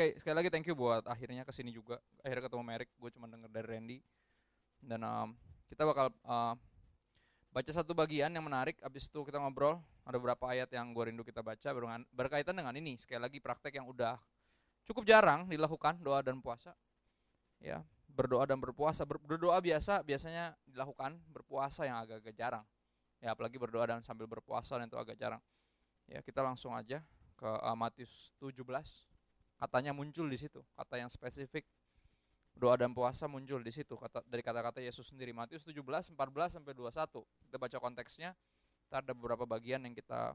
Oke, sekali lagi thank you buat akhirnya ke sini juga. Akhirnya ketemu Merik, gue cuma denger dari Randy. Dan um, kita bakal uh, baca satu bagian yang menarik. Abis itu kita ngobrol. Ada beberapa ayat yang gue rindu kita baca berkaitan dengan ini. Sekali lagi praktek yang udah cukup jarang dilakukan doa dan puasa. Ya, berdoa dan berpuasa. Berdoa biasa biasanya dilakukan, berpuasa yang agak-agak jarang. Ya, apalagi berdoa dan sambil berpuasa dan itu agak jarang. Ya, kita langsung aja ke uh, Matius 17 katanya muncul di situ kata yang spesifik. Doa dan puasa muncul di situ kata dari kata-kata Yesus sendiri. Matius 17 14 sampai 21 kita baca konteksnya kita ada beberapa bagian yang kita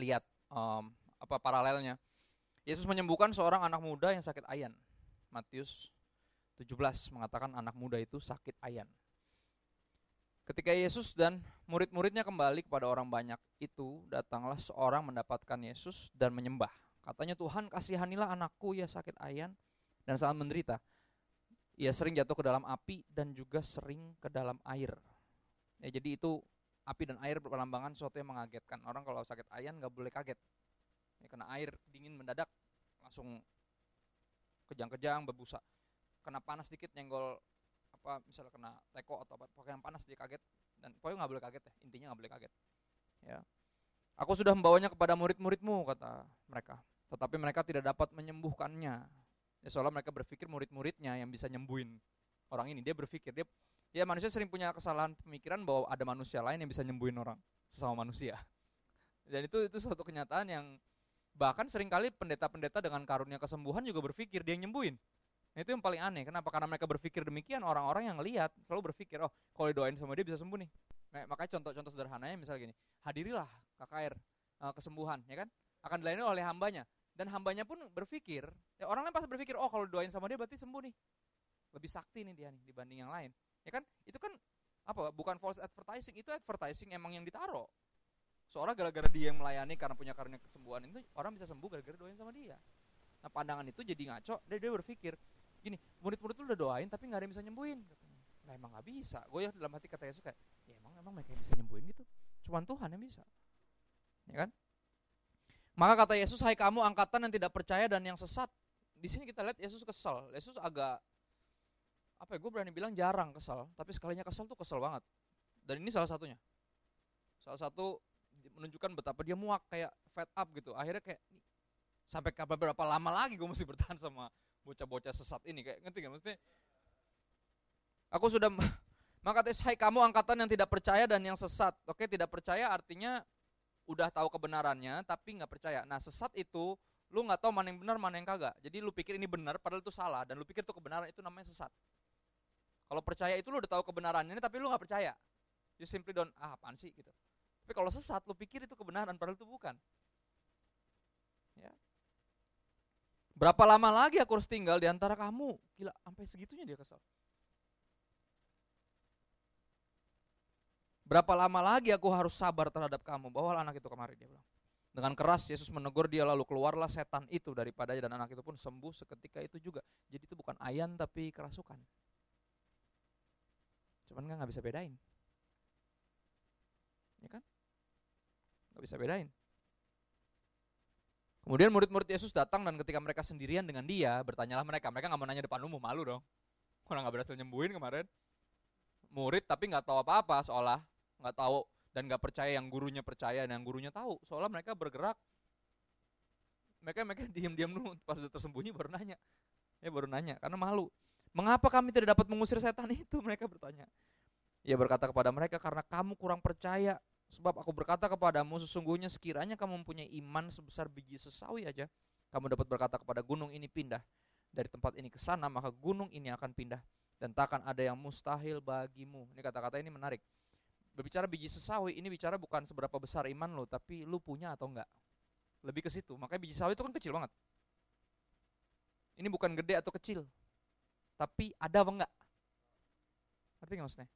lihat um, apa paralelnya. Yesus menyembuhkan seorang anak muda yang sakit ayan. Matius 17 mengatakan anak muda itu sakit ayan. Ketika Yesus dan murid-muridnya kembali kepada orang banyak itu, datanglah seorang mendapatkan Yesus dan menyembah. Katanya Tuhan kasihanilah anakku ya sakit ayan dan sangat menderita. Ia sering jatuh ke dalam api dan juga sering ke dalam air. Ya, jadi itu api dan air berpelambangan sesuatu yang mengagetkan. Orang kalau sakit ayan nggak boleh kaget. Ya, kena air dingin mendadak langsung kejang-kejang berbusa. Kena panas dikit nyenggol apa misalnya kena teko atau apa yang panas dia kaget dan pokoknya nggak boleh kaget ya intinya nggak boleh kaget ya aku sudah membawanya kepada murid-muridmu kata mereka tetapi mereka tidak dapat menyembuhkannya. Ya, soalnya mereka berpikir murid-muridnya yang bisa nyembuhin orang ini. Dia berpikir dia ya manusia sering punya kesalahan pemikiran bahwa ada manusia lain yang bisa nyembuhin orang sesama manusia. Dan itu itu suatu kenyataan yang bahkan sering kali pendeta-pendeta dengan karunia kesembuhan juga berpikir dia yang nyembuhin. Nah, itu yang paling aneh. Kenapa? Karena mereka berpikir demikian. Orang-orang yang lihat selalu berpikir, oh kalau didoain sama dia bisa sembuh nih. Makanya contoh-contoh sederhananya misalnya gini, hadirilah KKR eh, kesembuhan, ya kan? Akan dilayani oleh hambanya dan hambanya pun berpikir ya orang lain pasti berpikir oh kalau doain sama dia berarti sembuh nih. Lebih sakti nih dia nih dibanding yang lain. Ya kan? Itu kan apa? Bukan false advertising itu advertising emang yang ditaruh. Seorang gara-gara dia yang melayani karena punya karunia kesembuhan itu orang bisa sembuh gara-gara doain sama dia. Nah pandangan itu jadi ngaco dia, dia berpikir gini murid-murid itu udah doain tapi nggak ada yang bisa nyembuhin. Katanya nah emang nggak bisa. Gue ya dalam hati kata Yesus kayak ya emang emang mereka yang bisa nyembuhin gitu? Cuman Tuhan yang bisa. Ya kan maka kata Yesus, "Hai kamu angkatan yang tidak percaya dan yang sesat." Di sini kita lihat Yesus kesal. Yesus agak apa ya? Gue berani bilang jarang kesal, tapi sekalinya kesal tuh kesal banget. Dan ini salah satunya. Salah satu menunjukkan betapa dia muak kayak fed up gitu. Akhirnya kayak sampai berapa lama lagi gue mesti bertahan sama bocah-bocah sesat ini kayak ngerti gak maksudnya aku sudah maka hai kamu angkatan yang tidak percaya dan yang sesat oke tidak percaya artinya udah tahu kebenarannya tapi nggak percaya. Nah sesat itu lu nggak tahu mana yang benar mana yang kagak. Jadi lu pikir ini benar padahal itu salah dan lu pikir itu kebenaran itu namanya sesat. Kalau percaya itu lu udah tahu kebenarannya tapi lu nggak percaya. You simply don't ah apaan sih gitu. Tapi kalau sesat lu pikir itu kebenaran padahal itu bukan. Ya. Berapa lama lagi aku harus tinggal di antara kamu? Gila, sampai segitunya dia kesal. Berapa lama lagi aku harus sabar terhadap kamu? Bawa anak itu kemari dia bilang. Dengan keras Yesus menegur dia lalu keluarlah setan itu daripadanya dan anak itu pun sembuh seketika itu juga. Jadi itu bukan ayan tapi kerasukan. Cuman nggak bisa bedain. Ya kan? Nggak bisa bedain. Kemudian murid-murid Yesus datang dan ketika mereka sendirian dengan dia, bertanyalah mereka. Mereka nggak mau nanya depan umum, malu dong. Orang nggak berhasil nyembuhin kemarin. Murid tapi nggak tahu apa-apa seolah nggak tahu dan nggak percaya yang gurunya percaya dan yang gurunya tahu. Soalnya mereka bergerak. Mereka mereka diam-diam dulu. Pas sudah tersembunyi baru nanya. Ya baru nanya karena malu. Mengapa kami tidak dapat mengusir setan itu? Mereka bertanya. Ia berkata kepada mereka karena kamu kurang percaya. Sebab aku berkata kepadamu sesungguhnya sekiranya kamu mempunyai iman sebesar biji sesawi aja kamu dapat berkata kepada gunung ini pindah. Dari tempat ini ke sana maka gunung ini akan pindah. Dan takkan ada yang mustahil bagimu. Ini kata-kata ini menarik Berbicara biji sesawi, ini bicara bukan seberapa besar iman lo, tapi lu punya atau enggak. Lebih ke situ. Makanya biji sawi itu kan kecil banget. Ini bukan gede atau kecil. Tapi ada apa enggak? Ngerti nggak maksudnya?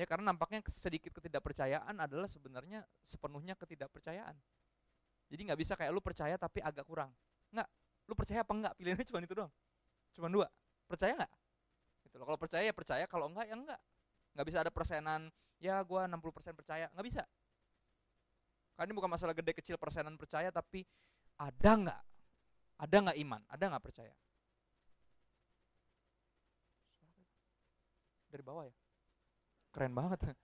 Ya karena nampaknya sedikit ketidakpercayaan adalah sebenarnya sepenuhnya ketidakpercayaan. Jadi nggak bisa kayak lu percaya tapi agak kurang. Enggak, lu percaya apa enggak? Pilihannya cuma itu doang. Cuma dua. Percaya enggak? Gitu loh. Kalau percaya ya percaya, kalau enggak ya enggak nggak bisa ada persenan ya gue 60% percaya nggak bisa karena ini bukan masalah gede kecil persenan percaya tapi ada nggak Ada nggak iman? Ada nggak percaya? Dari bawah ya? Keren banget.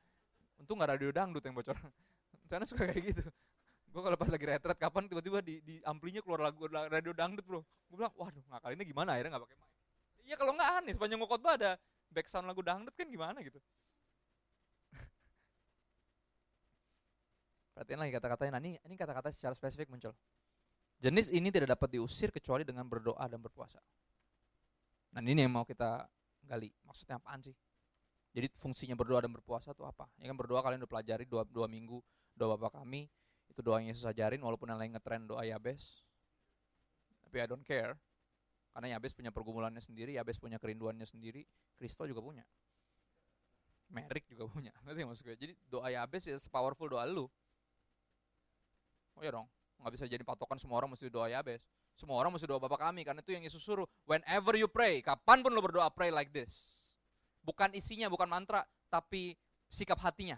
Untung nggak radio dangdut yang bocor. Karena suka kayak gitu. Gue kalau pas lagi retret kapan tiba-tiba di, di amplinya keluar lagu radio dangdut bro. Gue bilang, waduh ngakalinnya gimana akhirnya nggak pakai mic. Iya kalau nggak aneh sepanjang ngokotbah ada back sound lagu dangdut kan gimana gitu. Perhatiin lagi kata-katanya. Nah ini, ini kata-kata secara spesifik muncul. Jenis ini tidak dapat diusir kecuali dengan berdoa dan berpuasa. Nah ini yang mau kita gali. Maksudnya apaan sih? Jadi fungsinya berdoa dan berpuasa itu apa? Ya kan berdoa kalian udah pelajari dua, dua minggu doa Bapak kami. Itu doa yang Yesus ajarin walaupun yang lain ngetren doa Yabes. Tapi I don't care. Karena Yabes punya pergumulannya sendiri, Yabes punya kerinduannya sendiri, Kristo juga punya. Merik juga punya. Nanti maksud gue. Jadi doa Yabes ya sepowerful doa lu. Oh ya dong nggak bisa jadi patokan semua orang mesti doa Yabes. Semua orang mesti doa Bapak kami karena itu yang Yesus suruh. Whenever you pray, kapan pun lo berdoa pray like this. Bukan isinya, bukan mantra, tapi sikap hatinya.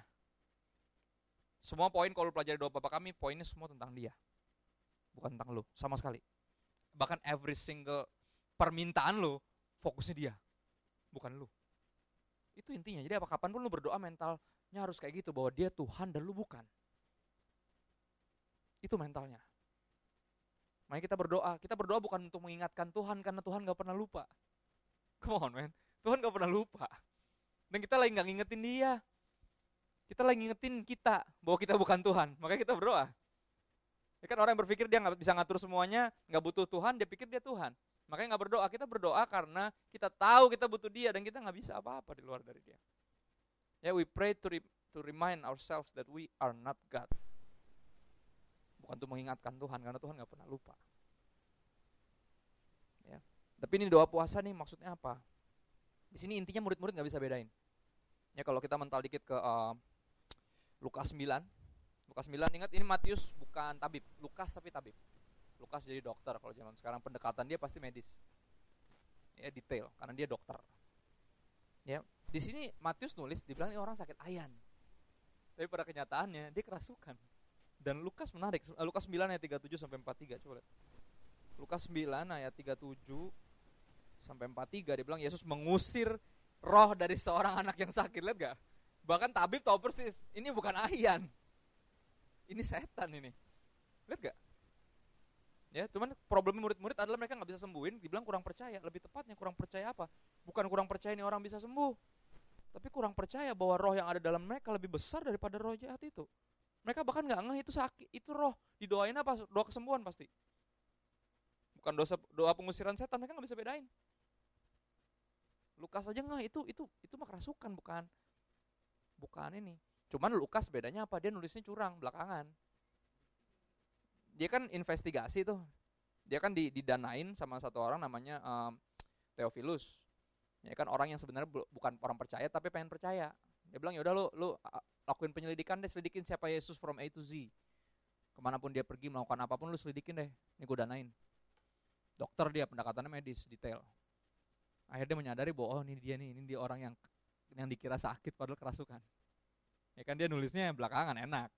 Semua poin kalau pelajari doa Bapak kami, poinnya semua tentang dia. Bukan tentang lo, sama sekali. Bahkan every single permintaan lo, fokusnya dia. Bukan lo. Itu intinya. Jadi apa kapan pun lo berdoa mentalnya harus kayak gitu. Bahwa dia Tuhan dan lu bukan. Itu mentalnya. Makanya kita berdoa. Kita berdoa bukan untuk mengingatkan Tuhan karena Tuhan gak pernah lupa. Come on man. Tuhan gak pernah lupa. Dan kita lagi gak ngingetin dia. Kita lagi ngingetin kita bahwa kita bukan Tuhan. Makanya kita berdoa. Ya kan orang yang berpikir dia nggak bisa ngatur semuanya, nggak butuh Tuhan, dia pikir dia Tuhan. Makanya nggak berdoa. Kita berdoa karena kita tahu kita butuh Dia dan kita nggak bisa apa-apa di luar dari Dia. Ya, yeah, we pray to re to remind ourselves that we are not God bukan untuk mengingatkan Tuhan karena Tuhan nggak pernah lupa. Ya. Tapi ini doa puasa nih maksudnya apa? Di sini intinya murid-murid nggak bisa bedain. Ya kalau kita mental dikit ke uh, Lukas 9. Lukas 9 ingat ini Matius bukan tabib, Lukas tapi tabib. Lukas jadi dokter kalau zaman sekarang pendekatan dia pasti medis. Ya detail karena dia dokter. Ya, di sini Matius nulis dibilang ini orang sakit ayan. Tapi pada kenyataannya dia kerasukan. Dan Lukas menarik, eh, Lukas 9 ayat 37 sampai 43, coba lihat. Lukas 9 ayat 37 sampai 43 dia bilang Yesus mengusir roh dari seorang anak yang sakit, lihat gak? Bahkan tabib tahu persis, ini bukan ayan. Ini setan ini. Lihat gak? Ya, cuman problem murid-murid adalah mereka nggak bisa sembuhin, dibilang kurang percaya. Lebih tepatnya kurang percaya apa? Bukan kurang percaya ini orang bisa sembuh, tapi kurang percaya bahwa roh yang ada dalam mereka lebih besar daripada roh jahat itu. Mereka bahkan nggak ngeh itu sakit, itu roh. Didoain apa? Doa kesembuhan pasti. Bukan dosa doa pengusiran setan, mereka nggak bisa bedain. Lukas aja nggak itu itu itu mah kerasukan bukan bukan ini. Cuman Lukas bedanya apa? Dia nulisnya curang belakangan. Dia kan investigasi tuh. Dia kan didanain sama satu orang namanya um, Theophilus. Ya kan orang yang sebenarnya bukan orang percaya tapi pengen percaya. Dia bilang ya udah lu lu lakuin penyelidikan deh, selidikin siapa Yesus from A to Z. Ke mana pun dia pergi melakukan apa pun lu selidikin deh. Ini gue danain. Dokter dia pendekatannya medis detail. Akhirnya menyadari bahwa oh ini dia nih, ini dia orang yang yang dikira sakit padahal kerasukan. Ya kan dia nulisnya belakangan enak.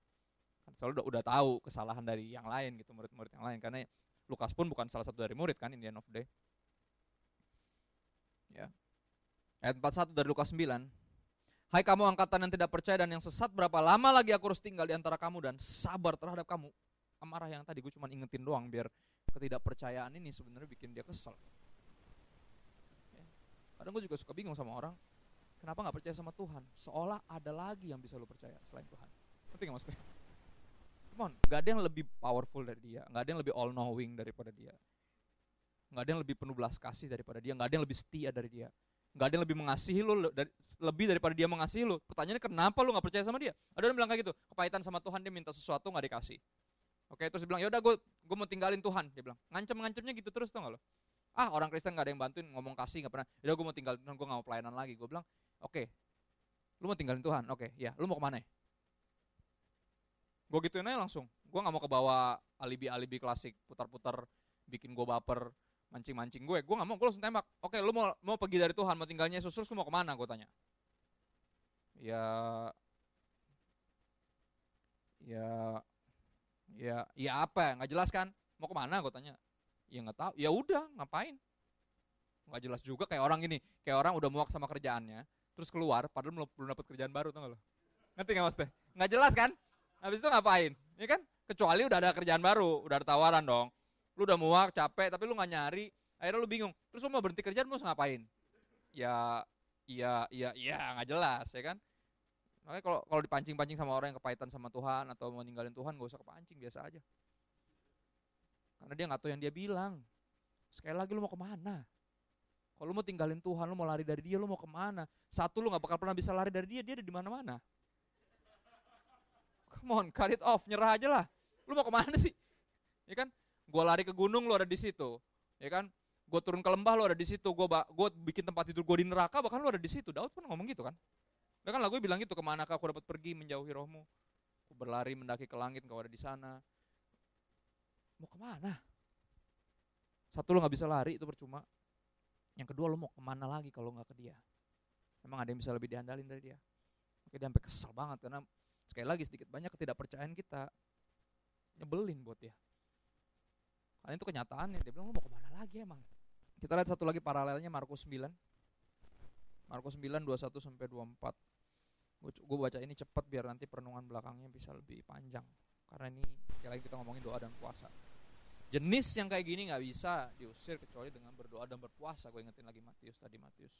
Kan selalu udah, udah tahu kesalahan dari yang lain gitu, murid-murid yang lain karena Lukas pun bukan salah satu dari murid kan in the end of day. Ya. Ayat 41 dari Lukas 9, Hai kamu angkatan yang tidak percaya dan yang sesat, berapa lama lagi aku harus tinggal di antara kamu dan sabar terhadap kamu? Amarah yang tadi gue cuma ingetin doang biar ketidakpercayaan ini sebenarnya bikin dia kesel. Ya. Kadang gue juga suka bingung sama orang, kenapa nggak percaya sama Tuhan? Seolah ada lagi yang bisa lo percaya selain Tuhan. Ngerti gak maksudnya? Come on, gak ada yang lebih powerful dari dia, gak ada yang lebih all knowing daripada dia. Gak ada yang lebih penuh belas kasih daripada dia, gak ada yang lebih setia dari dia nggak ada yang lebih mengasihi dari, lebih daripada dia mengasihi lu. Pertanyaannya kenapa lu nggak percaya sama dia? Ada orang bilang kayak gitu, kepahitan sama Tuhan dia minta sesuatu nggak dikasih. Oke, terus dia bilang, ya udah gue gue mau tinggalin Tuhan. Dia bilang, ngancem-ngancemnya gitu terus tuh nggak lo? Ah orang Kristen nggak ada yang bantuin ngomong kasih nggak pernah. Ya udah gue mau tinggalin Tuhan, gue nggak mau pelayanan lagi. Gue bilang, oke, okay, lu mau tinggalin Tuhan, oke, okay, ya, lu mau ke mana? Gue gituin aja langsung. Gue nggak mau ke bawah alibi-alibi klasik, putar-putar, bikin gue baper mancing-mancing gue, gue gak mau, gue langsung tembak. Oke, lu mau mau pergi dari Tuhan, mau tinggalnya Yesus, terus lu mau ke mana? Gue tanya. Ya, ya, ya, ya apa? Nggak jelas kan? Mau ke mana? Gue tanya. Ya nggak tahu. Ya udah, ngapain? Nggak jelas juga kayak orang gini, kayak orang udah muak sama kerjaannya, terus keluar padahal belum dapat kerjaan baru tuh lo. Ngerti nggak maksudnya? Nggak jelas kan? Habis itu ngapain? Ya kan? Kecuali udah ada kerjaan baru, udah ada tawaran dong. Lu udah muak, capek, tapi lu nggak nyari, akhirnya lu bingung. Terus lu mau berhenti kerjaan, mau ngapain? Ya, iya, iya, iya, nggak jelas, ya kan? Makanya kalau kalau dipancing-pancing sama orang yang kepahitan sama Tuhan atau mau ninggalin Tuhan, gak usah kepancing, biasa aja. Karena dia nggak tahu yang dia bilang. Sekali lagi lu mau ke mana? Kalau lu mau tinggalin Tuhan, lu mau lari dari dia, lu mau ke mana? Satu lu nggak bakal pernah bisa lari dari dia, dia ada di mana-mana. Come on, cut it off, nyerah aja lah. Lu mau ke mana sih? Ya kan? Gua lari ke gunung, lu ada di situ. Ya kan? Gue turun ke lembah, lu ada di situ. Gue bikin tempat tidur gue di neraka, bahkan lu ada di situ. Daud pun ngomong gitu kan? Ya kan lagu bilang gitu, ke mana aku dapat pergi menjauhi rohmu. Aku berlari mendaki ke langit, kau ada di sana. Mau ke mana? Satu lo nggak bisa lari, itu percuma. Yang kedua lo mau ke mana lagi kalau nggak ke dia? Emang ada yang bisa lebih diandalin dari dia? Oke dia sampai kesel banget karena sekali lagi sedikit banyak ketidakpercayaan kita nyebelin buat dia. Karena itu kenyataannya, dia bilang lo mau ke mana lagi emang? Kita lihat satu lagi paralelnya Markus 9. Markus 9 21 sampai 24 gue baca ini cepat biar nanti perenungan belakangnya bisa lebih panjang. Karena ini sekali lagi kita ngomongin doa dan puasa. Jenis yang kayak gini nggak bisa diusir kecuali dengan berdoa dan berpuasa. Gue ingetin lagi Matius tadi Matius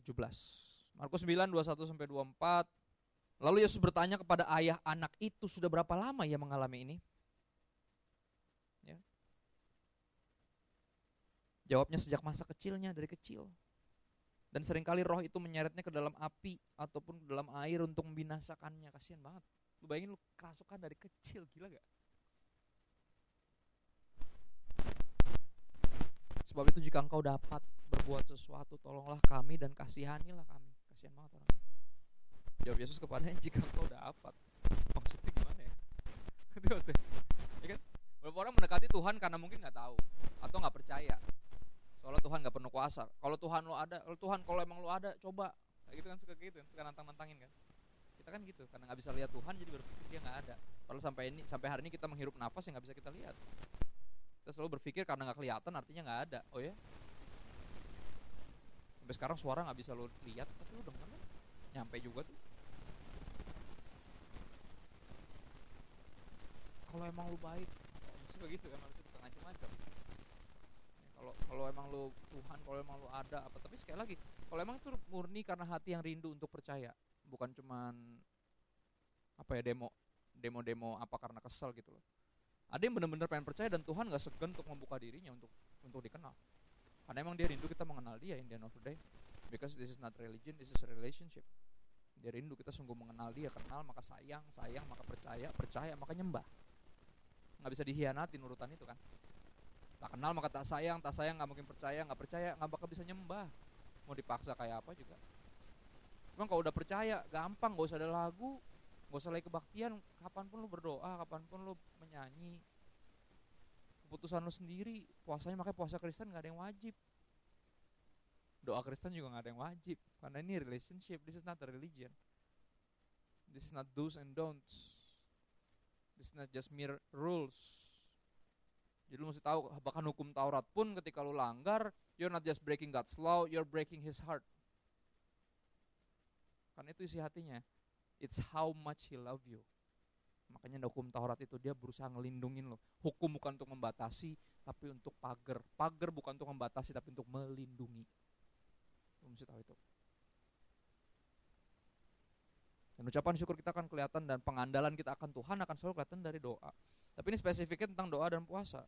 17 Markus 9 21 sampai 24 lalu Yesus bertanya kepada ayah anak itu sudah berapa lama ia mengalami ini ya jawabnya sejak masa kecilnya dari kecil dan sering kali roh itu menyeretnya ke dalam api ataupun ke dalam air untuk membinasakannya. Kasihan banget. Lu bayangin lu kerasukan dari kecil, gila gak? Sebab itu jika engkau dapat berbuat sesuatu, tolonglah kami dan kasihanilah kami. Kasihan banget orang. Jawab Yesus kepadanya, jika engkau dapat. Maksudnya gimana ya? Ya kan? Beberapa orang mendekati Tuhan karena mungkin nggak tahu atau nggak percaya Soalnya Tuhan gak penuh kuasa. Kalau Tuhan lo ada, kalau Tuhan kalau emang lo ada, coba. Kayak gitu kan suka gitu kan, suka nantang-nantangin kan. Kita kan gitu, karena nggak bisa lihat Tuhan jadi berpikir dia nggak ada. Padahal sampai ini, sampai hari ini kita menghirup nafas yang nggak bisa kita lihat. Kita selalu berpikir karena nggak kelihatan artinya nggak ada. Oh ya? Sampai sekarang suara nggak bisa lo lihat, tapi lo dengar kan? Nyampe juga tuh. Kalau emang lo baik, suka gitu kan, manusia suka ngancam-ngancam kalau kalau emang lo Tuhan kalau emang lo ada apa. Tapi sekali lagi kalau emang itu murni karena hati yang rindu untuk percaya bukan cuman apa ya demo demo demo apa karena kesel gitu loh. Ada yang benar-benar pengen percaya dan Tuhan nggak segan untuk membuka dirinya untuk untuk dikenal. Karena emang dia rindu kita mengenal dia in the end of the day. Because this is not religion this is a relationship. Dia rindu kita sungguh mengenal dia kenal maka sayang sayang maka percaya percaya maka nyembah. Nggak bisa dihianati urutan itu kan tak kenal maka tak sayang tak sayang nggak mungkin percaya nggak percaya nggak bakal bisa nyembah. Mau dipaksa kayak apa juga. Emang kalau udah percaya gampang gak usah ada lagu gak usah lagi kebaktian kapan pun lu berdoa kapan pun lu menyanyi keputusan lu sendiri puasanya makanya puasa Kristen nggak ada yang wajib. Doa Kristen juga nggak ada yang wajib karena ini relationship this is not a religion. This is not do's and don'ts. This is not just mere rules jadi lu mesti tahu bahkan hukum Taurat pun ketika lu langgar, you're not just breaking God's law, you're breaking his heart. Karena itu isi hatinya. It's how much he love you. Makanya hukum Taurat itu dia berusaha ngelindungin lo. Hukum bukan untuk membatasi, tapi untuk pagar. Pagar bukan untuk membatasi, tapi untuk melindungi. Lu mesti tahu itu. Dan ucapan syukur kita akan kelihatan dan pengandalan kita akan Tuhan akan selalu kelihatan dari doa. Tapi ini spesifiknya tentang doa dan puasa.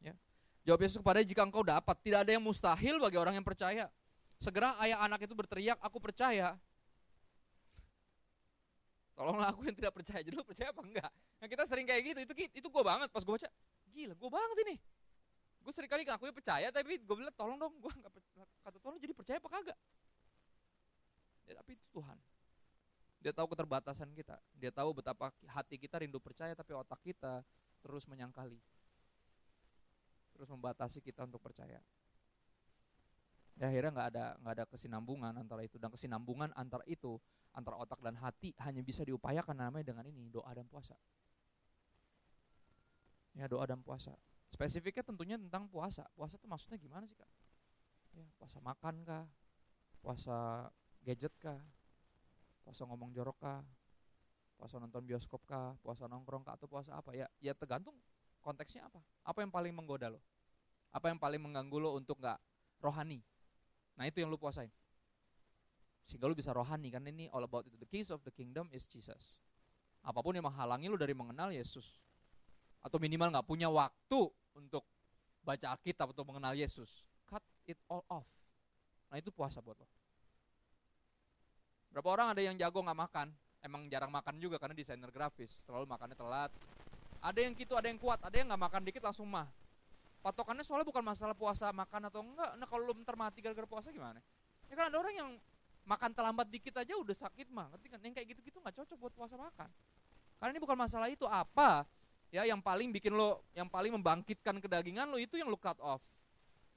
Ya. Jawab Yesus kepada jika engkau dapat, tidak ada yang mustahil bagi orang yang percaya. Segera ayah anak itu berteriak, aku percaya. Tolonglah aku yang tidak percaya. Jadi lu percaya apa enggak? Nah kita sering kayak gitu, itu itu gue banget pas gue baca. Gila, gue banget ini. Gue sering kali ngakuin percaya, tapi gue bilang tolong dong, gue nggak kata tolong jadi percaya apa kagak? Ya, tapi itu Tuhan. Dia tahu keterbatasan kita. Dia tahu betapa hati kita rindu percaya tapi otak kita terus menyangkali. Terus membatasi kita untuk percaya. Ya akhirnya nggak ada nggak ada kesinambungan antara itu dan kesinambungan antara itu antara otak dan hati hanya bisa diupayakan namanya dengan ini doa dan puasa. Ya doa dan puasa. Spesifiknya tentunya tentang puasa. Puasa itu maksudnya gimana sih kak? Ya, puasa makan kah? Puasa gadget kah? Puasa ngomong jorok kah? Puasa nonton bioskop kah? Puasa nongkrong kah? Atau puasa apa? Ya, ya tergantung konteksnya apa. Apa yang paling menggoda lo? Apa yang paling mengganggu lo untuk nggak rohani? Nah itu yang lo puasain. Sehingga lo bisa rohani. Karena ini all about it. The keys of the kingdom is Jesus. Apa pun yang menghalangi lo dari mengenal Yesus. Atau minimal nggak punya waktu untuk baca Alkitab atau mengenal Yesus. Cut it all off. Nah itu puasa buat lo. Berapa orang ada yang jago nggak makan, emang jarang makan juga karena desainer grafis, terlalu makannya telat. Ada yang gitu, ada yang kuat, ada yang nggak makan dikit langsung mah. Patokannya soalnya bukan masalah puasa makan atau enggak. Nah kalau lu ntar mati gara-gara puasa gimana? Ya kan ada orang yang makan terlambat dikit aja udah sakit mah, ngerti kan? Yang kayak gitu-gitu nggak cocok buat puasa makan. Karena ini bukan masalah itu apa ya yang paling bikin lo, yang paling membangkitkan kedagingan lo itu yang lo cut off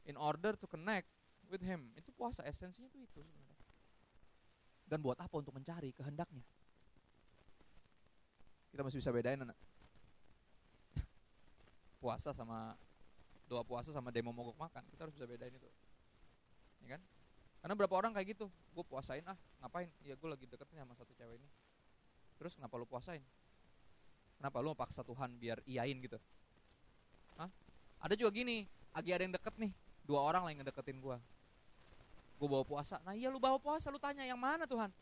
in order to connect with him. Itu puasa esensinya itu itu. Dan buat apa untuk mencari kehendaknya? Kita masih bisa bedain anak. puasa sama doa puasa sama demo mogok makan. Kita harus bisa bedain itu. Ya kan? Karena berapa orang kayak gitu, gue puasain ah, ngapain? Ya gue lagi deketnya sama satu cewek ini. Terus kenapa lu puasain? Kenapa lu paksa Tuhan biar iyain gitu? Hah? Ada juga gini, lagi ada yang deket nih, dua orang yang ngedeketin gue gue bawa puasa. Nah iya lu bawa puasa lu tanya yang mana Tuhan?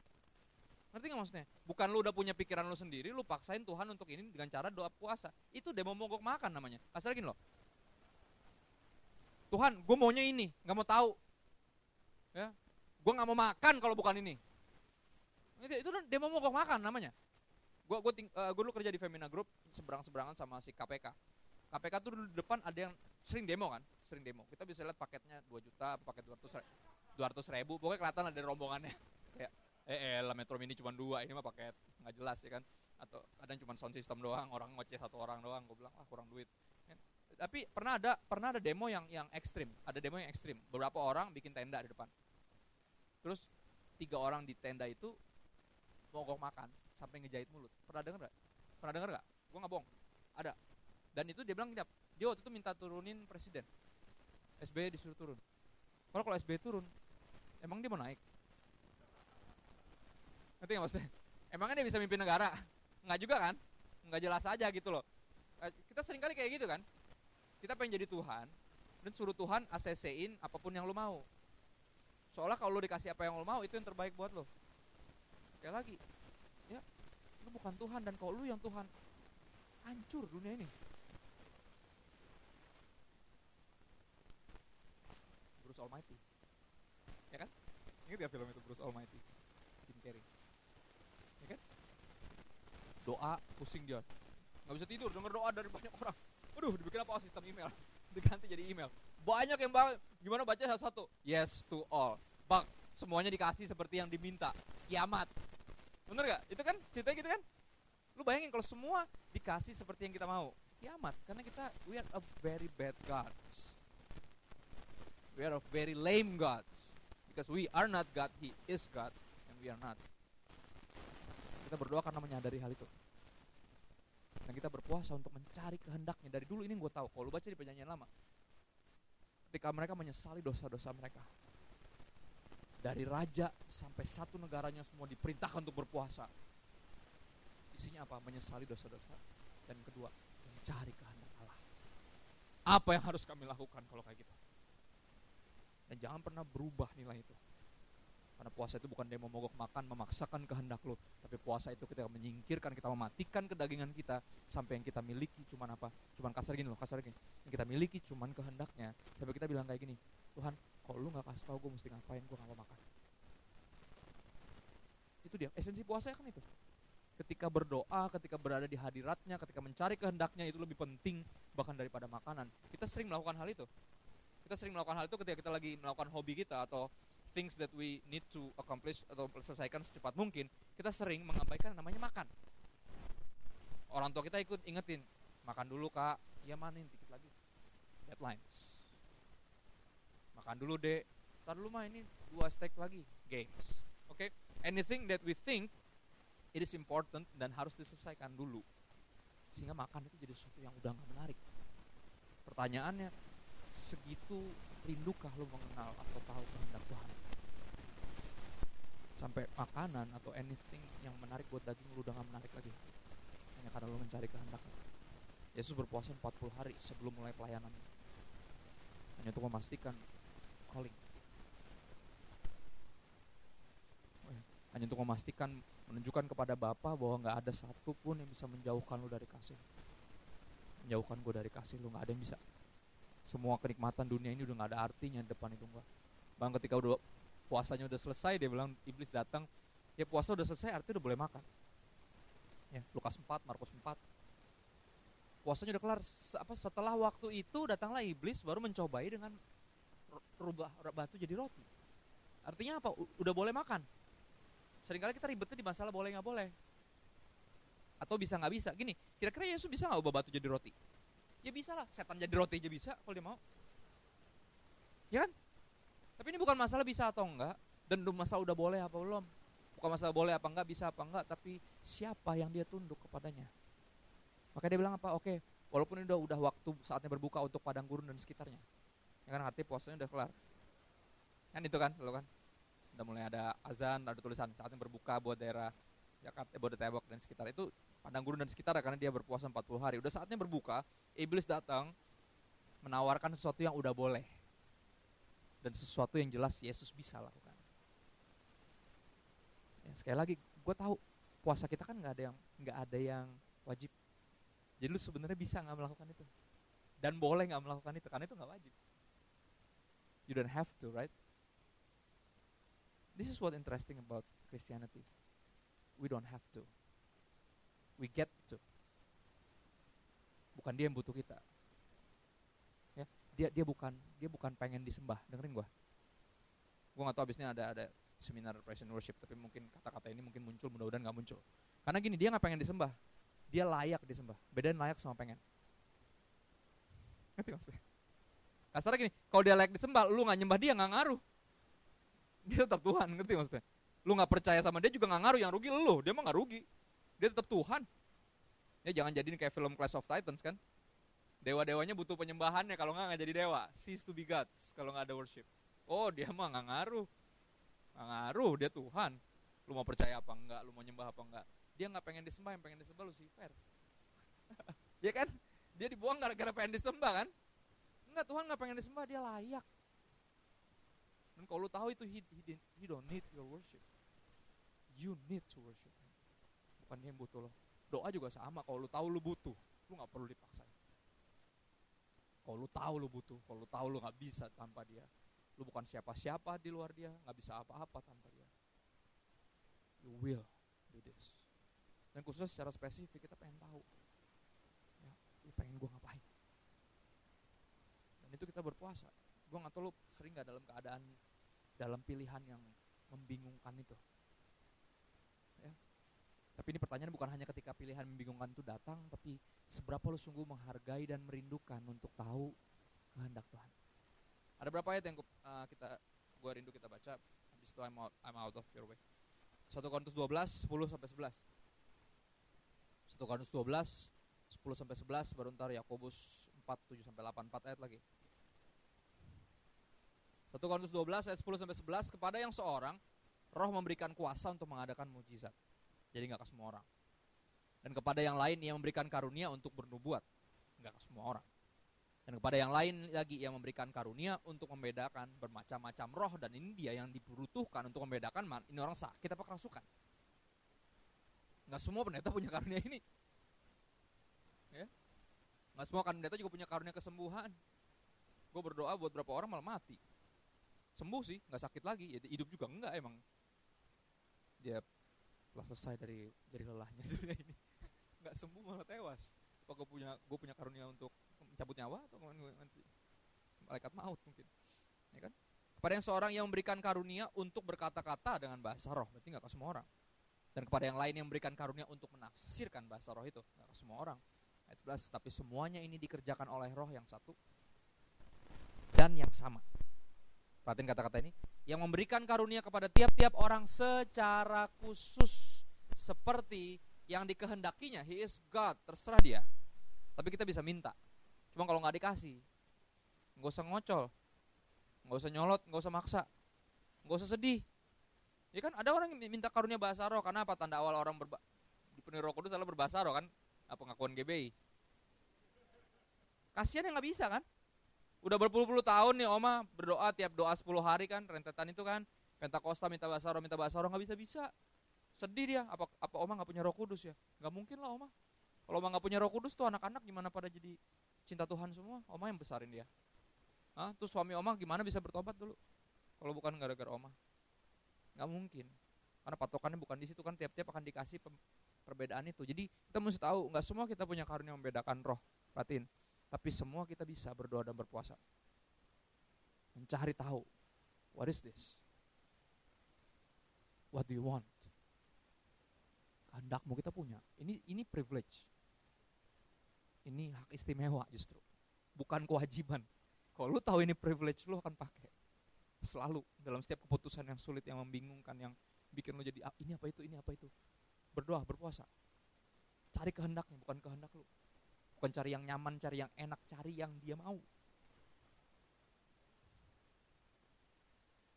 Ngerti gak maksudnya? Bukan lu udah punya pikiran lu sendiri lu paksain Tuhan untuk ini dengan cara doa puasa. Itu demo mogok makan namanya. Asal gini loh. Tuhan gue maunya ini gak mau tahu. Ya? Gue gak mau makan kalau bukan ini. Itu itu demo mogok makan namanya. Gue gue ting, eh, uh, gue dulu kerja di Femina Group seberang seberangan sama si KPK KPK tuh dulu depan ada yang sering demo kan? Sering demo. Kita bisa lihat paketnya 2 juta paket 200 ribu 200 ribu pokoknya kelihatan ada rombongannya. Kayak eh eh lah Metro Mini cuma dua ini mah pakai nggak jelas ya kan? Atau kadang cuma sound system doang orang ngoceh satu orang doang gue bilang ah kurang duit. Kan? Tapi pernah ada pernah ada demo yang yang ekstrim ada demo yang ekstrim. Beberapa orang bikin tenda di depan. Terus tiga orang di tenda itu mogok makan sampai ngejahit mulut. Pernah dengar nggak? Pernah dengar gak gue nggak bohong. Ada. Dan itu dia bilang gini dia waktu itu minta turunin presiden. SBY disuruh turun. Kalau kalau SBY turun Emang dia mau naik? Ngerti gak maksudnya? Emangnya dia bisa mimpin negara? Enggak juga kan? Enggak jelas aja gitu loh. Eh, kita sering kali kayak gitu kan? Kita pengen jadi Tuhan, dan suruh Tuhan ACC-in apa pun yang lo mau. Soalnya kalau lo dikasih apa yang lo mau, itu yang terbaik buat lo. Kayak lagi, ya, lo bukan Tuhan dan kalau lo yang Tuhan, hancur dunia ini. Bruce Almighty. Ya kan? Ingat gak film itu Bruce Almighty? Jim Carrey. Ya kan? Doa pusing dia. Gak bisa tidur denger doa dari banyak orang. Waduh, dibikin apa sistem email? Diganti jadi email. Banyak yang bang, gimana baca satu-satu? Yes to all. Bang, semuanya dikasih seperti yang diminta. Kiamat. Bener gak? Itu kan ceritanya gitu kan? Lu bayangin kalau semua dikasih seperti yang kita mau. Kiamat. Karena kita, we are a very bad gods. We are a very lame gods. Because we are not God, He is God, and we are not. Kita berdoa karena menyadari hal itu. Dan kita berpuasa untuk mencari kehendaknya. Dari dulu ini gue tahu, kalau lu baca di perjanjian lama, ketika mereka menyesali dosa-dosa mereka, dari raja sampai satu negaranya semua diperintahkan untuk berpuasa. Isinya apa? Menyesali dosa-dosa. Dan kedua, mencari kehendak Allah. Apa yang harus kami lakukan kalau kayak gitu? Dan jangan pernah berubah nilai itu. Karena puasa itu bukan demo mogok makan, memaksakan kehendak lo. Tapi puasa itu kita menyingkirkan, kita mematikan kedagingan kita. Sampai yang kita miliki cuman apa? Cuman kasar gini loh, kasar gini. Yang kita miliki cuman kehendaknya. Sampai kita bilang kayak gini, Tuhan, kalau lu gak kasih tau gue mesti ngapain, gue gak mau makan. Itu dia, esensi puasa kan itu. Ketika berdoa, ketika berada di hadiratnya, ketika mencari kehendaknya itu lebih penting bahkan daripada makanan. Kita sering melakukan hal itu. Kita sering melakukan hal itu ketika kita lagi melakukan hobi kita atau things that we need to accomplish atau selesaikan secepat mungkin, kita sering mengabaikan namanya makan. Orang tua kita ikut ingetin, makan dulu kak, ya manin dikit lagi. Deadlines. Makan dulu dek, tar dulu mah ini dua steak lagi, games. Oke, okay? anything that we think it is important dan harus diselesaikan dulu. Sehingga makan itu jadi sesuatu yang udah nggak menarik Pertanyaannya, segitu rindukah lu mengenal atau tahu kehendak Tuhan? Sampai makanan atau anything yang menarik buat daging lu udah gak menarik lagi. Hanya karena lu mencari kehendak. Yesus berpuasa 40 hari sebelum mulai pelayanan. Hanya untuk memastikan calling. Hanya untuk memastikan menunjukkan kepada Bapa bahwa nggak ada satupun yang bisa menjauhkan lu dari kasih menjauhkan gue dari kasih lu nggak ada yang bisa semua kenikmatan dunia ini udah nggak ada artinya di depan itu gue bang ketika udah puasanya udah selesai dia bilang iblis datang. Ya puasa udah selesai artinya udah boleh makan. Ya. Lukas 4 Markus 4 puasanya udah kelar. Apa setelah waktu itu datanglah iblis baru mencobai dengan rubah batu jadi roti. Artinya apa? Udah boleh makan. Seringkali kita ribetnya di masalah boleh nggak boleh. Atau bisa nggak bisa. Gini kira-kira Yesus bisa nggak ubah batu jadi roti ya bisa lah setan jadi roti aja bisa kalau dia mau. Ya kan? Tapi ini bukan masalah bisa atau enggak. Dan masalah udah boleh apa belum. Bukan masalah boleh apa enggak bisa apa enggak tapi siapa yang dia tunduk kepadanya? Maka dia bilang apa? Oke walaupun ini udah udah waktu saatnya berbuka untuk padang gurun dan sekitarnya. Ya kan arti puasanya udah kelar. Kan itu kan lo kan? Udah mulai ada azan ada tulisan saatnya berbuka buat daerah Jakarta, Bodebek dan sekitar itu padang gurun dan sekitar karena dia berpuasa 40 hari. Udah saatnya berbuka, iblis datang menawarkan sesuatu yang udah boleh. Dan sesuatu yang jelas Yesus bisa lakukan. Ya, sekali lagi, gue tahu puasa kita kan nggak ada yang nggak ada yang wajib. Jadi lu sebenarnya bisa nggak melakukan itu dan boleh nggak melakukan itu karena itu nggak wajib. You don't have to, right? This is what interesting about Christianity we don't have to. We get to. Bukan dia yang butuh kita. Ya, dia dia bukan dia bukan pengen disembah. Dengerin gua. Gua nggak tahu abisnya ada ada seminar praise and worship, tapi mungkin kata-kata ini mungkin muncul, mudah-mudahan nggak muncul. Karena gini, dia nggak pengen disembah. Dia layak disembah. Bedain layak sama pengen. Ngerti maksudnya? Kasarnya gini, kalau dia layak disembah, lu nggak nyembah dia nggak ngaruh. Dia tetap Tuhan, ngerti maksudnya? Lu nggak percaya sama dia juga nggak ngaruh yang rugi lu. Dia mah nggak rugi. Dia tetap Tuhan. Ya jangan jadiin kayak film Clash of Titans kan? Dewa-dewanya butuh penyembahannya kalau nggak nggak jadi dewa. Cease to be gods kalau nggak ada worship. Oh dia mah nggak ngaruh. Nggak ngaruh dia Tuhan. Lu mau percaya apa enggak lu mau nyembah apa enggak dia nggak pengen disembah yang pengen disembah Lucifer. Ya kan? Dia dibuang gara-gara pengen disembah kan? Enggak Tuhan nggak pengen disembah dia layak. Dan kalau lu tahu itu he, he, he don't need your worship You need to worship him. Bukan dia yang butuh lo. Doa juga sama. Kalau lu tahu lu butuh, lu nggak perlu dipaksain. Kalau lu tahu lu butuh, kalau lu tahu lu nggak bisa tanpa dia, lu bukan siapa-siapa di luar dia, nggak bisa apa-apa tanpa dia. You will do this. Dan khususnya secara spesifik kita pengen tahu, ya, lu pengen gue ngapain? Dan itu kita berpuasa. Gue nggak tahu lu sering nggak dalam keadaan dalam pilihan yang membingungkan itu. Tapi ini pertanyaan bukan hanya ketika pilihan membingungkan itu datang, tapi seberapa lu sungguh menghargai dan merindukan untuk tahu kehendak Tuhan. Ada berapa ayat yang uh, kita gua rindu kita baca, habis itu I'm out, I'm out of your way. 1 Korintus 12, 10 sampai 11. 1 Korintus 12, 10 sampai 11, baru ntar Yakobus 4, 7 sampai 8, 4 ayat lagi. 1 Korintus 12 ayat 10 sampai 11 kepada yang seorang roh memberikan kuasa untuk mengadakan mujizat jadi nggak ke semua orang. Dan kepada yang lain ia memberikan karunia untuk bernubuat, nggak ke semua orang. Dan kepada yang lain lagi ia memberikan karunia untuk membedakan bermacam-macam roh dan ini dia yang dibutuhkan untuk membedakan ini orang sakit apa kerasukan. Nggak semua pendeta punya karunia ini. Ya. Nggak semua pendeta juga punya karunia kesembuhan. Gue berdoa buat berapa orang malah mati. Sembuh sih, nggak sakit lagi. Ya, hidup juga enggak emang. Dia setelah selesai dari dari lelahnya dunia ini. Nggak sembuh malah tewas. Apa gue punya gue punya karunia untuk mencabut nyawa atau nanti malaikat maut mungkin. Ya kan? Kepada yang seorang yang memberikan karunia untuk berkata-kata dengan bahasa roh berarti nggak ke semua orang. Dan kepada yang lain yang memberikan karunia untuk menafsirkan bahasa roh itu nggak ke semua orang. Ayat 11 tapi semuanya ini dikerjakan oleh roh yang satu dan yang sama. Perhatiin kata-kata ini yang memberikan karunia kepada tiap-tiap orang secara khusus seperti yang dikehendakinya. He is God, terserah dia. Tapi kita bisa minta. Cuma kalau nggak dikasih, nggak usah ngocol, nggak usah nyolot, nggak usah maksa, nggak usah sedih. Ya kan ada orang yang minta karunia bahasa roh karena apa? Tanda awal orang berba dipenuhi Roh Kudus adalah berbahasa roh kan? Apa pengakuan GBI? Kasihan yang nggak bisa kan? Udah berpuluh-puluh tahun nih Oma berdoa tiap doa 10 hari kan, rentetan itu kan. Pentakosta minta bahasa roh, minta bahasa roh nggak bisa-bisa. Sedih dia, apa apa Oma nggak punya Roh Kudus ya? Nggak mungkin lah Oma. Kalau Oma nggak punya Roh Kudus tuh anak-anak gimana pada jadi cinta Tuhan semua? Oma yang besarin dia. Hah? Tuh suami Oma gimana bisa bertobat dulu? Kalau bukan gara-gara Oma. Nggak mungkin. Karena patokannya bukan di situ kan tiap-tiap akan dikasih perbedaan itu. Jadi kita mesti tahu nggak semua kita punya karunia membedakan roh. Perhatiin. Tapi semua kita bisa berdoa dan berpuasa. Mencari tahu. What is this? What do you want? Kehendakmu kita punya. Ini ini privilege. Ini hak istimewa justru. Bukan kewajiban. Kalau lu tahu ini privilege, lu akan pakai. Selalu dalam setiap keputusan yang sulit, yang membingungkan, yang bikin lu jadi ah, ini apa itu, ini apa itu. Berdoa, berpuasa. Cari kehendaknya, bukan kehendak lu. Bukan cari yang nyaman, cari yang enak, cari yang dia mau.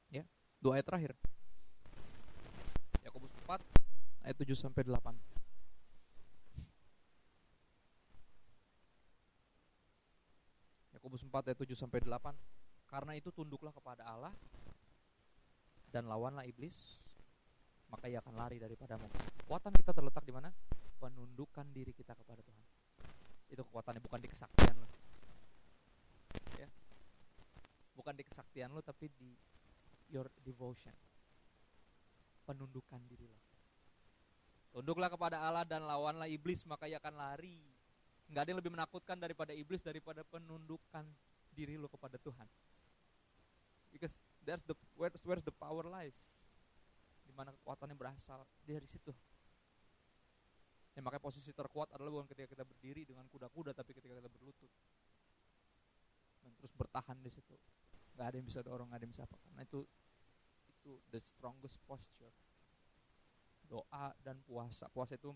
Ya, dua ayat terakhir. Yakobus 4 ayat 7 sampai 8. Yakobus 4 ayat 7 sampai 8. Karena itu tunduklah kepada Allah dan lawanlah iblis, maka ia akan lari daripadamu. Kekuatan kita terletak di mana? Penundukan diri kita kepada Tuhan itu kekuatannya bukan di kesaktian lo ya. Bukan di kesaktian lo tapi di your devotion. Penundukan diri lo. Tunduklah kepada Allah dan lawanlah iblis maka ia akan lari. Nggak ada yang lebih menakutkan daripada iblis daripada penundukan diri lo kepada Tuhan. Because there's the where's, where's the power lies? Di mana kekuatannya berasal? Dari situ yang makanya posisi terkuat adalah bukan ketika kita berdiri dengan kuda-kuda, tapi ketika kita berlutut. Dan terus bertahan di situ. Gak ada yang bisa dorong, gak ada yang bisa apa. Karena itu itu the strongest posture. Doa dan puasa. Puasa itu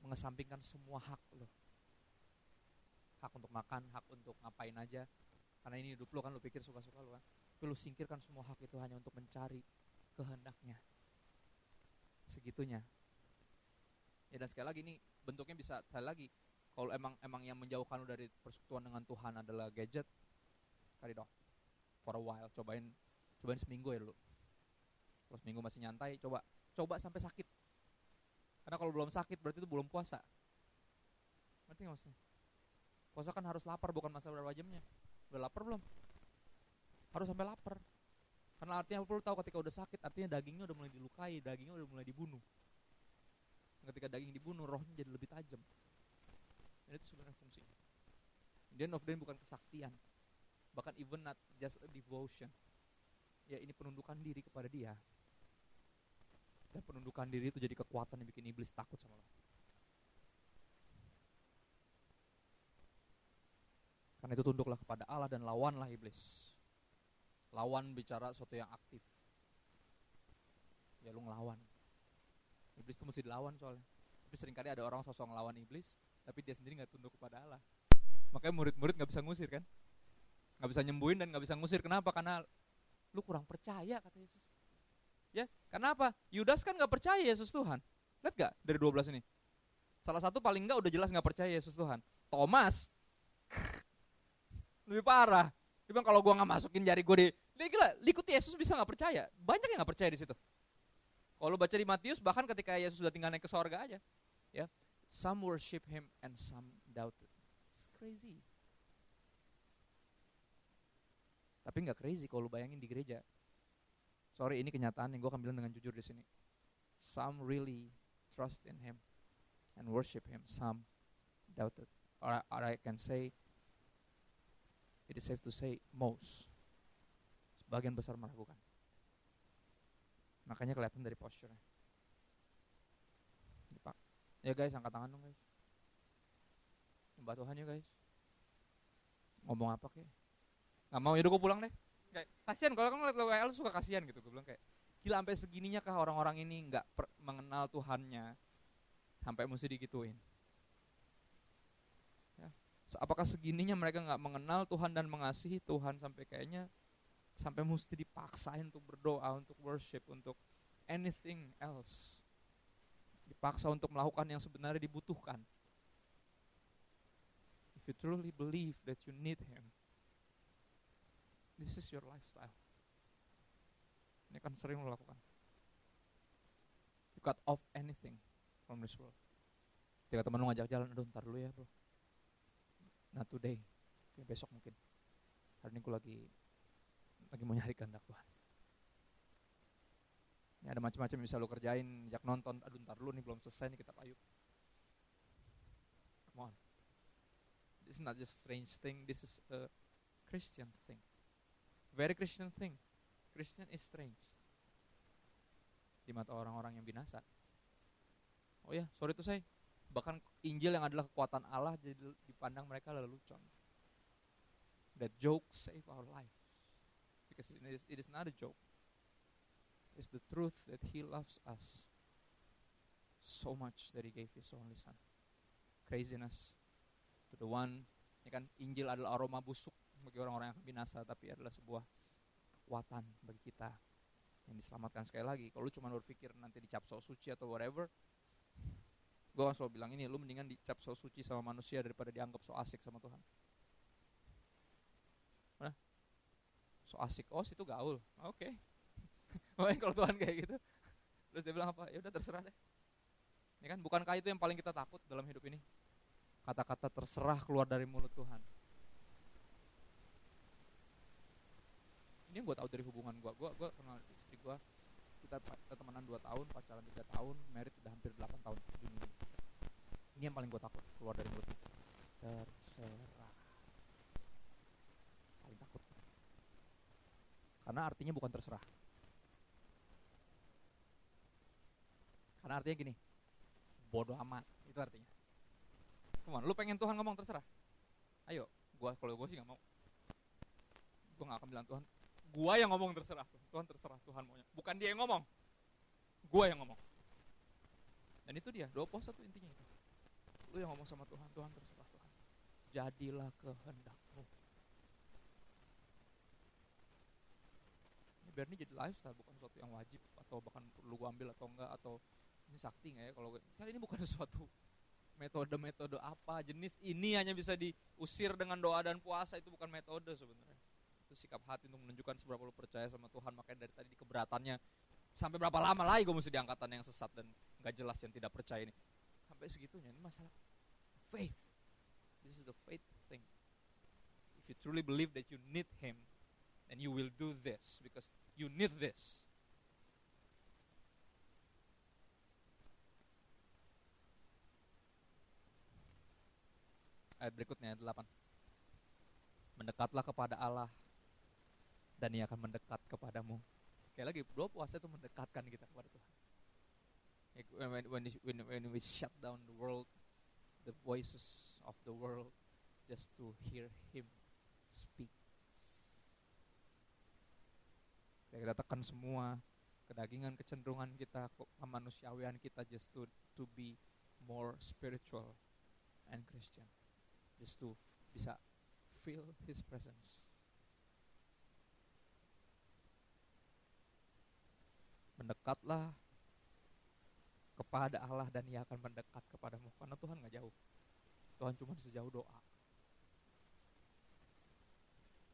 mengesampingkan semua hak lo. Hak untuk makan, hak untuk ngapain aja. Karena ini hidup lo kan lo pikir suka-suka lo kan. Tapi lo singkirkan semua hak itu hanya untuk mencari kehendaknya. Segitunya ya dan sekali lagi ini bentuknya bisa sekali lagi kalau emang emang yang menjauhkan lu dari persekutuan dengan Tuhan adalah gadget kali dong. For a while cobain cobain seminggu ya dulu. Kalau seminggu masih nyantai coba coba sampai sakit. Karena kalau belum sakit berarti itu belum puasa. Ngerti nggak maksudnya? Puasa kan harus lapar bukan masalah berapa jamnya. Udah lapar belum? Harus sampai lapar. Karena artinya perlu tahu ketika udah sakit artinya dagingnya udah mulai dilukai dagingnya udah mulai dibunuh ketika daging dibunuh rohnya jadi lebih tajam. Dan itu sebenarnya fungsinya dia of the bukan kesaktian. Bahkan even not just a devotion. Ya ini penundukan diri kepada dia. Dan penundukan diri itu jadi kekuatan yang bikin iblis takut sama lo karena itu tunduklah kepada Allah dan lawanlah iblis. Lawan bicara sesuatu yang aktif. Ya lu ngelawan Iblis itu mesti dilawan soalnya. Tapi sering kali ada orang sosok ngelawan iblis, tapi dia sendiri nggak tunduk kepada Allah. Makanya murid-murid nggak bisa ngusir kan? Nggak bisa nyembuhin dan nggak bisa ngusir. Kenapa? Karena lu kurang percaya kata Yesus. Ya, kenapa? Yudas kan nggak percaya Yesus Tuhan. Lihat gak dari 12 ini? Salah satu paling nggak udah jelas nggak percaya Yesus Tuhan. Thomas lebih parah. Dia bilang kalau gua nggak masukin jari gue di, dia gila, ikut Yesus bisa nggak percaya. Banyak yang nggak percaya di situ. Kalau baca di Matius bahkan ketika Yesus sudah tinggal naik ke sorga aja, ya, some worship him and some doubted. It's crazy. Tapi nggak crazy kalau bayangin di gereja. Sorry, ini kenyataan yang gue akan bilang dengan jujur di sini. Some really trust in him and worship him. Some doubted. Or, or I can say, it is safe to say most. Sebagian besar meragukan. Makanya kelihatan dari posturnya. Pak. Ya guys, angkat tangan dong guys. Mbak Tuhan ya guys. Ngomong apa kek? Gak mau, ya gue pulang deh. Kayak kasihan kalau kan ngeliat WL suka kasihan gitu. Gue bilang kayak, gila sampai segininya kah orang-orang ini nggak mengenal Tuhannya sampai mesti digituin. Ya. apakah segininya mereka nggak mengenal Tuhan dan mengasihi Tuhan sampai kayaknya sampai mesti dipaksain untuk berdoa, untuk worship, untuk anything else. Dipaksa untuk melakukan yang sebenarnya dibutuhkan. If you truly believe that you need Him, this is your lifestyle. Ini kan sering lo lakukan. You cut off anything from this world. Tiga teman lu ngajak jalan, aduh ntar dulu ya bro. Not today, besok mungkin. Hari ini gue lagi lagi mau nyari kehendak Tuhan. Ini ada macam-macam yang bisa lo kerjain, jak nonton, aduh ntar dulu nih belum selesai nih kita payung. Come on. This is not just strange thing, this is a Christian thing. Very Christian thing. Christian is strange. Di mata orang-orang yang binasa. Oh ya, sorry tuh saya. Bahkan Injil yang adalah kekuatan Allah jadi dipandang mereka lelucon. That joke save our life. Because it is, it is not a joke. It's the truth that He loves us so much that He gave His only Son. Craziness to the one. Ini kan Injil adalah aroma busuk bagi orang-orang yang binasa, tapi adalah sebuah kekuatan bagi kita yang diselamatkan sekali lagi. Kalau lu cuma berpikir nanti dicap so suci atau whatever, gue selalu bilang ini, lu mendingan dicap so suci sama manusia daripada dianggap so asik sama Tuhan. Mana? So asik, oh situ gaul, oke. Okay. Kalau Tuhan kayak gitu, terus dia bilang apa? Ya udah terserah deh. Ini kan bukankah itu yang paling kita takut dalam hidup ini? Kata-kata terserah keluar dari mulut Tuhan. ini yang gue tahu dari hubungan gue gue gue kenal istri gue kita, temenan 2 tahun pacaran 3 tahun merit udah hampir 8 tahun ini ini yang paling gue takut keluar dari mulutnya terserah paling takut karena artinya bukan terserah karena artinya gini bodoh amat itu artinya Come lu pengen Tuhan ngomong terserah ayo gua kalau gue sih nggak mau gue gak akan bilang Tuhan Gua yang ngomong terserah. Tuhan terserah, Tuhan maunya. Bukan dia yang ngomong. Gua yang ngomong. Dan itu dia, dua pos satu intinya itu. Lu yang ngomong sama Tuhan, Tuhan terserah Tuhan. Jadilah kehendakmu. Biar ini jadi lifestyle, bukan sesuatu yang wajib atau bahkan perlu gua ambil atau enggak atau ini sakti nggak ya kalau kali ini bukan sesuatu metode-metode apa jenis ini hanya bisa diusir dengan doa dan puasa itu bukan metode sebenarnya. Itu sikap hati untuk menunjukkan seberapa lu percaya sama Tuhan makanya dari tadi di keberatannya sampai berapa lama lagi gue mesti diangkatan yang sesat dan nggak jelas yang tidak percaya ini. Sampai segitunya ini masalah faith. This is the faith thing. If you truly believe that you need him then you will do this because you need this ayat berikutnya 8 mendekatlah kepada Allah dan ia akan mendekat kepadamu. Kayak lagi, doa puasa itu mendekatkan kita kepada Tuhan. When, when, when, when we shut down the world, the voices of the world, just to hear Him speak. Kita tekan semua kedagingan, kecenderungan kita, kemanusiawian kita, just to to be more spiritual and Christian, just to bisa feel His presence. mendekatlah kepada Allah dan ia akan mendekat kepadamu. Karena Tuhan nggak jauh. Tuhan cuma sejauh doa.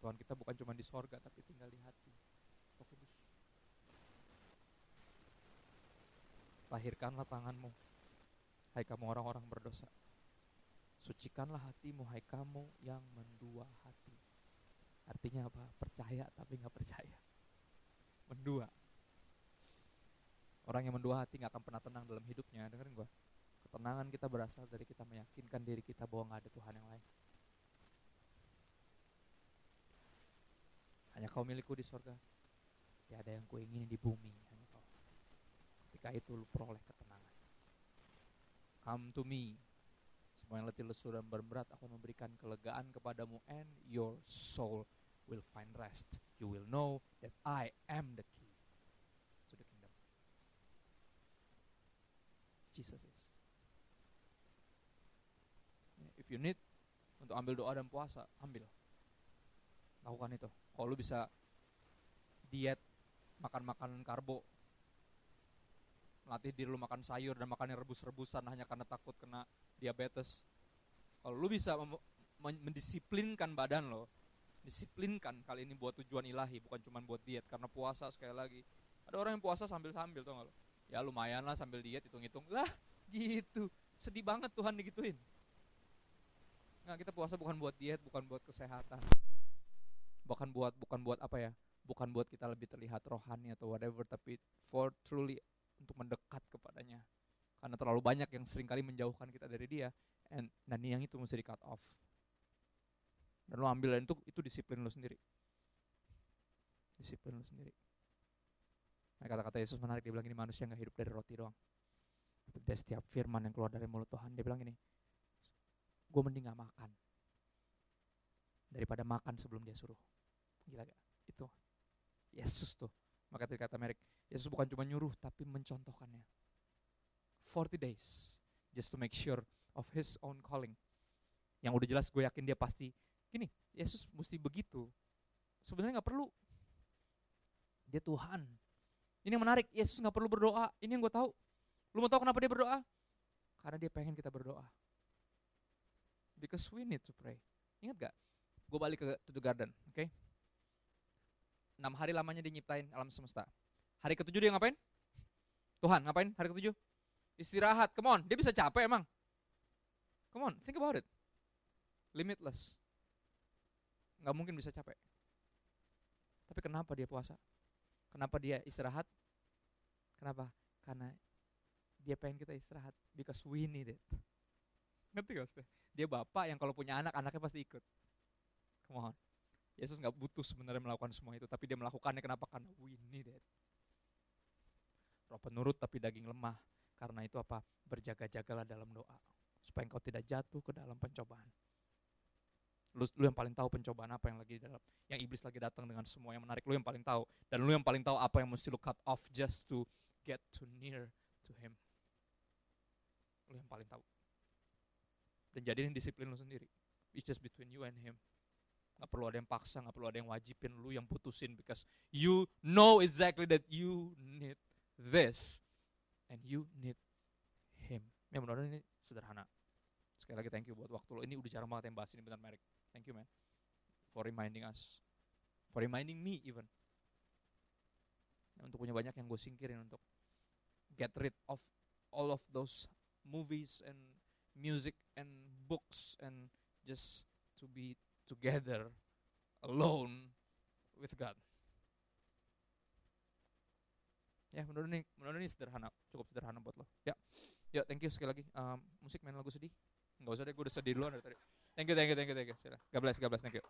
Tuhan kita bukan cuma di sorga tapi tinggal di hati Roh Kudus lahirkanlah tanganmu hai kamu orang-orang berdosa sucikanlah hatimu hai kamu yang mendua hati artinya apa percaya tapi nggak percaya mendua Orang yang mendua hati nggak akan pernah tenang dalam hidupnya. Dengerin gue. Ketenangan kita berasal dari kita meyakinkan diri kita bahwa nggak ada Tuhan yang lain. Hanya kau milikku di sorga. Tiada yang kau ingin di bumi. Ketika itu lu peroleh ketenangan. Come to me. Semua yang letih lesu dan berberat akan memberikan kelegaan kepadamu and your soul will find rest. You will know that I am the Jesus is. If you need untuk ambil doa dan puasa, ambil. Lakukan itu. Kalau lu bisa diet, makan makanan karbo, latih diri lu makan sayur dan makan yang rebus-rebusan hanya karena takut kena diabetes. Kalau lu bisa mendisiplinkan badan lo, disiplinkan kali ini buat tujuan ilahi, bukan cuma buat diet. Karena puasa sekali lagi, ada orang yang puasa sambil-sambil tuh lo. Ya lumayan lah sambil diet hitung-hitung lah gitu. Sedih banget Tuhan digituin. Nah, kita puasa bukan buat diet, bukan buat kesehatan. Bukan buat bukan buat apa ya? Bukan buat kita lebih terlihat rohani atau whatever, tapi for truly untuk mendekat kepadanya. Karena terlalu banyak yang sering kali menjauhkan kita dari dia. And, dan yang itu mesti di cut off. Dan lo ambil dan itu, itu disiplin lo sendiri. Disiplin lo sendiri. Nah, kata-kata Yesus menarik, dia bilang ini manusia nggak hidup dari roti doang. Tapi dari setiap firman yang keluar dari mulut Tuhan, dia bilang ini, gue mending gak makan. Daripada makan sebelum dia suruh. Gila gak? Itu Yesus tuh. Maka tadi kata Merek, Yesus bukan cuma nyuruh, tapi mencontohkannya. 40 days, just to make sure of his own calling. Yang udah jelas gue yakin dia pasti, gini, Yesus mesti begitu. Sebenarnya gak perlu. Dia Tuhan. Ini yang menarik, Yesus gak perlu berdoa. Ini yang gue tahu. Lu mau tahu kenapa dia berdoa? Karena dia pengen kita berdoa. Because we need to pray. Ingat gak? Gue balik ke to the garden, oke? Okay? 6 hari lamanya dia nyiptain alam semesta. Hari ketujuh dia ngapain? Tuhan ngapain hari ketujuh? Istirahat, come on. Dia bisa capek emang. Come on, think about it. Limitless. Nggak mungkin bisa capek. Tapi kenapa dia puasa? Kenapa dia istirahat? Kenapa? Karena dia pengen kita istirahat. Because we need it. Ngerti gak? Dia bapak yang kalau punya anak, anaknya pasti ikut. Come on. Yesus nggak butuh sebenarnya melakukan semua itu, tapi dia melakukannya kenapa? Karena we need it. Roh penurut tapi daging lemah. Karena itu apa? Berjaga-jagalah dalam doa. Supaya engkau tidak jatuh ke dalam pencobaan. Lu, lu yang paling tahu pencobaan apa yang lagi dalam. Yang iblis lagi datang dengan semua yang menarik. Lu yang paling tahu. Dan lu yang paling tahu apa yang mesti lu cut off just to get to near to him. Lu yang paling tahu. Dan jadiin disiplin lu sendiri. It's just between you and him. Gak perlu ada yang paksa, gak perlu ada yang wajibin lu yang putusin because you know exactly that you need this and you need him. Ya mudah-mudahan ini sederhana. Sekali lagi thank you buat waktu lo. Ini udah jarang banget yang bahas ini benar Merek. Thank you man. For reminding us. For reminding me even. Untuk punya banyak yang gue singkirin untuk get rid of all of those movies and music and books and just to be together alone with God. Ya, menurut ini, menurut ini sederhana, cukup sederhana buat lo. Ya, ya, thank you sekali lagi. Um, musik main lagu sedih? Enggak usah deh, gue udah sedih duluan dari tadi. Thank you, thank you, thank you, thank you. God bless, God bless, thank you.